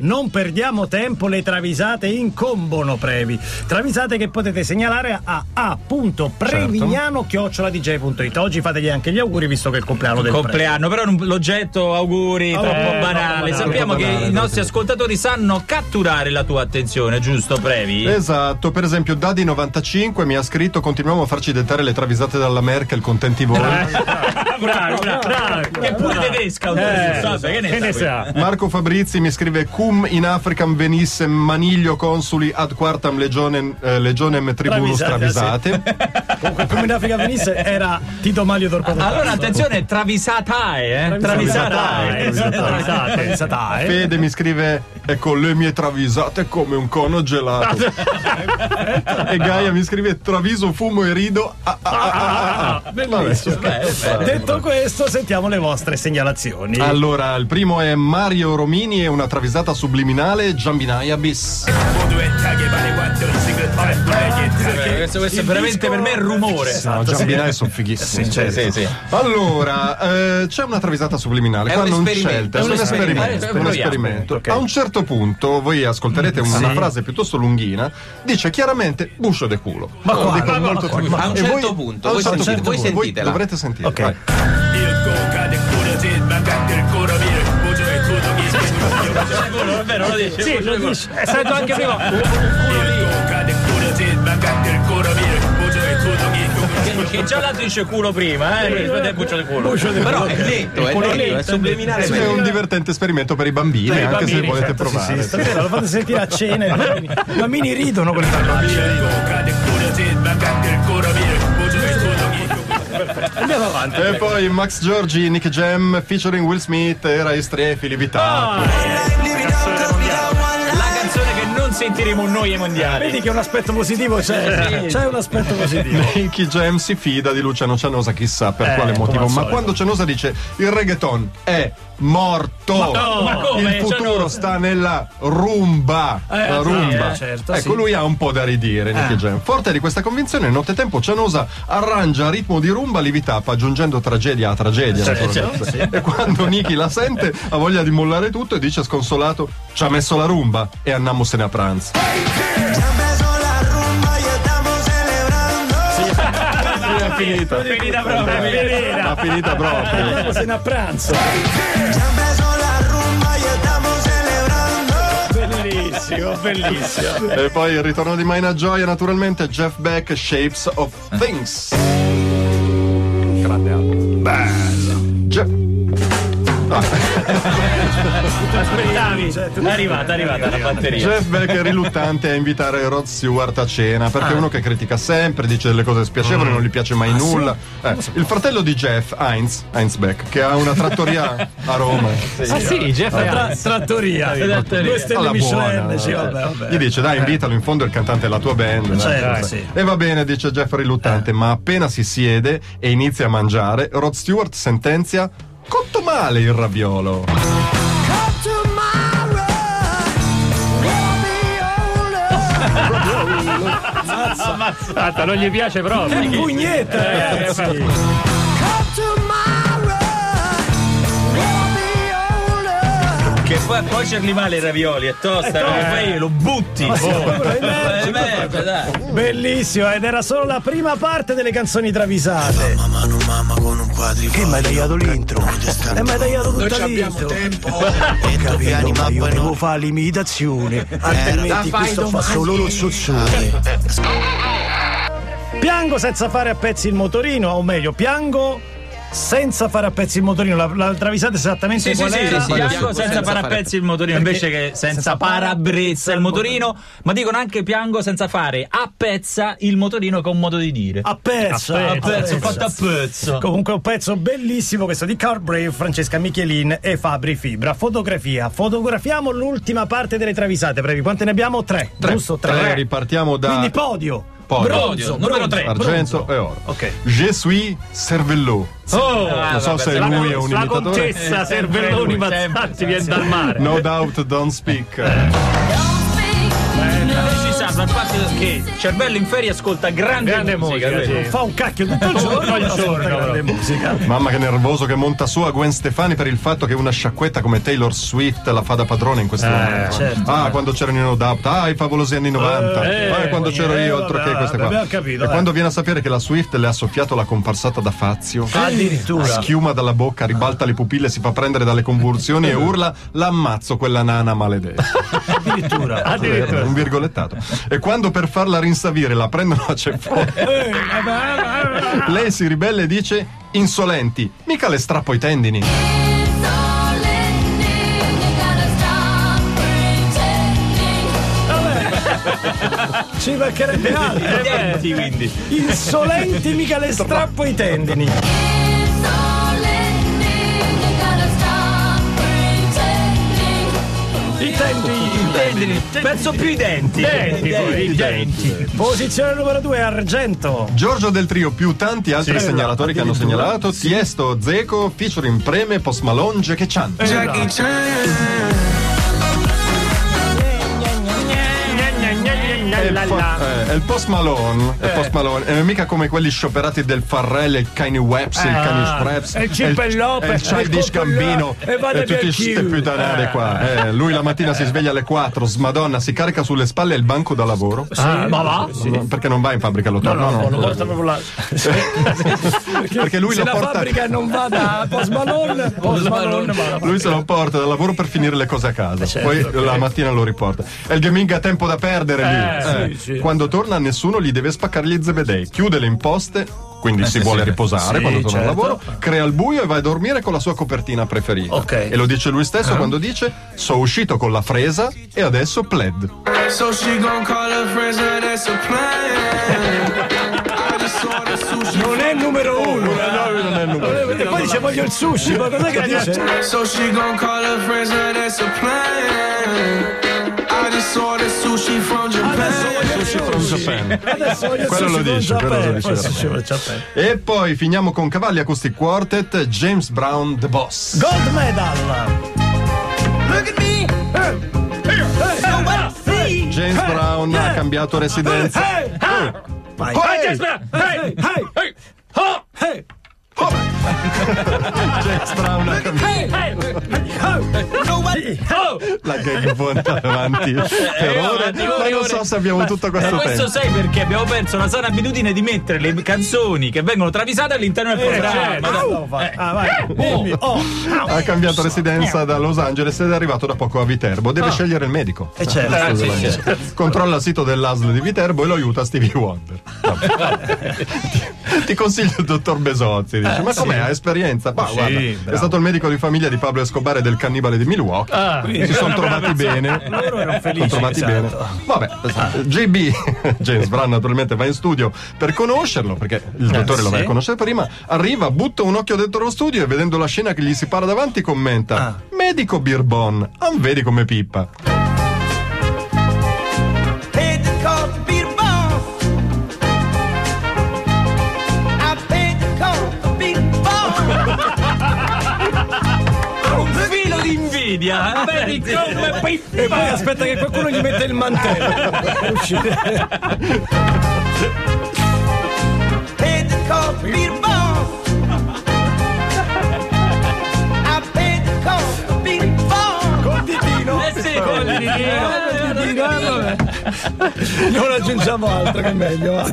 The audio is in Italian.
non perdiamo tempo, le travisate incombono previ. Travisate che potete segnalare a a.prevignano-dj.it. Oggi fategli anche gli auguri visto che è il compleanno del compleanno, però non- l'oggetto auguri troppo no, banale. banale, Sappiamo troppo che banale, i nostri ascoltatori sanno catturare la tua attenzione, giusto, Previ? Esatto, per esempio Dadi95 mi ha scritto continuiamo a farci dettare le travisate dalla Merkel, contenti voi. bravi, bravi. Che pure tedesca, Eh, vabbè, che ne, ne sa? Marco Fabrizi mi scrive cum in Africam venisse maniglio consuli ad quartam legionem, eh, legionem tribunus Travisate, travisate. Comunque, come in Africa venisse era Tito Maglio Torquato Allora attenzione, travisatae, eh? Travisatae. Travisate. Travisate. Fede mi scrive ecco le mie travisate come un cono gelato. e Gaia mi scrive traviso, fumo e rido. Ah, ah, ah, ah, ah. Bellissimo. Beh, beh. Detto questo, sentiamo le vostre segnalazioni. Allora, il primo è Mario Romini e una travisata subliminale Giambinaia bis. Eh, questo, questo è veramente per me il rumore. No, Giambinaia sono fighissimi. Sì, sì, sì. Allora, eh, c'è una travisata subliminale. È Qua un non testo, è un esperimento. è un esperimento. Ok. A un certo punto, voi ascolterete una frase piuttosto lunghina, dice chiaramente buscio de culo. Ma qua? dico molto tranquillo. A un certo voi- punto, voi certo sentite- voi sentitela. dovrete sentire. Ok. È vero, lo dice. Sì, lo dice. È stato anche prima. Che già l'altro dice culo prima, eh? È buccio di culo. Però è detto, è detto, è subliminale. È un divertente esperimento per i bambini, Per i anche se volete certo, provare. sì, stasera lo fate sentire a cena. I bambini, i bambini ridono con le Andiamo avanti. E poi Max Giorgi, Nick Jam, featuring Will Smith e Rai Strefi, Livitato. Non sentiremo noi ai mondiali. Vedi che un aspetto positivo c'è. C'è un aspetto positivo. Nicky Jam si fida di Luciano Cianosa, chissà per Eh, quale motivo. Ma quando Cianosa dice il reggaeton è morto, no, ma come? il futuro Cianosa? sta nella rumba. la sì, rumba. eh, certo, ecco, sì. lui ha un po' da ridire, Nicky Eh. Jam. Forte di questa convinzione, nottetempo Cianosa arrangia a ritmo di rumba Livitappa, aggiungendo tragedia a tragedia. naturalmente. E quando Nicky la sente, ha voglia di mollare tutto e dice sconsolato: Ci ha messo la rumba e andiamosene a pranzo. È finita. Finita proprio. Ha finita proprio. Andiamo se ne a pranzo. Bellissimo, bellissimo. E poi il ritorno di Maina Gioia, naturalmente, Jeff Beck, Shapes of Things. Grande album. Bello. Je- Aspettavi. È arrivata, è arrivata la batteria. Jeff Beck è riluttante a invitare Rod Stewart a cena Ah. perché è uno che critica sempre, dice delle cose spiacevoli, Mm. non gli piace Ah, mai nulla. Eh, il fratello di Jeff, Heinz, Heinz Beck, che ha una trattoria a Roma. Ah sì, Jeff Tra- trattoria. Due stelle Michelin. buona. sì, vabbè, vabbè. Gli dice dai invitalo, in fondo è il cantante della tua band. Certo, sì. E va bene, dice Jeff riluttante, ma appena si siede e inizia a mangiare, Rod Stewart sentenzia cotto male il raviolo. Ammazzata, non gli piace proprio. Che pugnetta, Eh, ragazzi. Poi poi cerli male i ravioli, è tosta, no? Poi lo butti. Ma sì, boh. quello è Eh, merda, dai. Bellissimo, ed era solo la prima parte delle canzoni travisate. Che mi hai tagliato l'intro? E mi hai tagliato tutta l'intro. Ho capito, ma io devo fare l'imitazione, altrimenti questo fa solo lo zuzzone. Piango senza fare a pezzi il motorino, o meglio, piango senza fare a pezzi il motorino. La, la travisata esattamente Sì, qual sì, era? sì, sì, Senza piango senza fare- fare a pezzi il motorino invece che senza parabrezza il motorino, ma dicono anche piango senza fare a pezza il motorino che è un modo di dire. A pezzo, A pezzo, fatto a pezzo. Comunque un pezzo bellissimo questo di Carl Brave, Francesca Michelin e Fabri Fibra. Fotografia. Fotografiamo l'ultima parte delle travisate, brevi. Quante ne abbiamo? Tre. Giusto? Tre. Tre, ripartiamo da Quindi podio. Podio. Bronzo, Numero bronzo, tre. argento e oro. Ok. Je suis Cervello. Oh, non so vabbè, se la- lui è un la imitatore. contessa Cervelloni sempre, Mazzatti viene dal mare. No doubt, don't speak. Ci sanno il fatto che Cervello in ferie ascolta grande, Grande musica. musica, sì. Fa un cacchio tutto il giorno, Tutto il giorno, grande musica. Mamma che nervoso che monta su a Gwen Stefani per il fatto che una sciacquetta come Taylor Swift la fa da padrone in questo momento. certo. ah, quando c'erano i No Doubt, ah, i favolosi anni 90, Eh, ah, quando c'ero eh, io, altro vabbè, che queste qua. abbiamo capito, e eh. quando viene a sapere che la Swift le ha soffiato la comparsata da Fazio, Addirittura. schiuma dalla bocca, ribalta le pupille, si fa prendere dalle convulsioni e urla: L'ammazzo quella nana maledetta. Addirittura. Addirittura. Un virgolettato. E quando per farla rinsavire la prendono a ceffone, Eh, lei si ribella e dice: Insolenti, mica le strappo i tendini. Ci mancherebbe altro. I denti, quindi. Insolenti mica le strappo i tendini. I tendini. Penso più i denti. Denti, poi, i denti. Posizione numero 2, argento. Giorgio del Trio più tanti altri Sì, segnalatori che hanno segnalato Tiesto, Zeco, featuring Preme, Post Malone, Jackie Chan. Esatto. È il, eh, è il Post Malone, è il Post Malone, è mica come quelli scioperati del Farrell, il Kanye Webs, il Kanye Straps, e il Cimpellope, e il Childish Gambino e e tutti questi chiù. puttanate qua. Eh, lui la mattina si sveglia alle 4, smadonna, si carica sulle spalle il banco da lavoro. Ah, ma va? No, Perché non va in fabbrica, lo torna? No, lo porta proprio là. Perché lui Se lo la porta fabbrica non va da Post Malone, Post Malone va Lui se lo porta dal lavoro per finire le cose a casa. certo, Poi la mattina lo riporta. E il gaming ha tempo da perdere lì. Eh, Eh, sì, sì. Quando torna nessuno gli deve spaccare gli zebedei. Chiude le imposte. Quindi si vuole riposare Sì, quando torna al certo. lavoro, crea il buio e va a dormire con la sua copertina preferita. Ok. E lo dice lui stesso quando dice: Sono uscito con la fresa e adesso pled. So she gon' call her friends, now that's a plan. Non è il numero uno. non è il numero. E poi dice voglio il sushi, ma cos'è che dice? So she gon' call her friends, now that's a plan. I just the sushi from Adesso Japan. voglio From. Japan. Adesso voglio Quello sushi lo con dice, quello lo Japan. dice sushi Japan. E poi finiamo con Cavalli Acoustic Quartet, James Brown, The Boss. Gold medal. Look at me. James Brown ha cambiato residenza. Vai. James Brown! Ha cambiato. Oh! La gag andare avanti per ore, ma ore, non so se abbiamo tutto Ma questo questo tempo. sai perché abbiamo perso la sana abitudine di mettere le canzoni che vengono travisate all'interno del programma. certo. Ah. Oh. Ha cambiato residenza da Los Angeles ed è arrivato da poco a Viterbo. Deve scegliere il medico. E certo. Eh, sì, sì. Controlla il sito dell'ASL di Viterbo e lo aiuta Stevie Wonder. Ti, consiglio il dottor Besozzi. Dice, ma com'è? Ha esperienza? Ma guarda, è stato il medico di famiglia di Pablo Escobar e del cannibale di Milwaukee. Ah, si sono trovati bene. Loro erano felici. Sono trovati esatto. bene. Vabbè, JB, James Brown naturalmente va in studio per conoscerlo, perché il dottore lo sì. vai a conoscere prima. Arriva, butta un occhio dentro lo studio e vedendo la scena che gli si para davanti commenta: Ah. Medico Birbon, ah, vedi come pippa. E poi aspetta che qualcuno gli mette il mantello. per uscire. Paid the cost to be the boss. I paid the cost to be the boss. Col ditino. Eh sì, con. Non aggiungiamo altro che è meglio.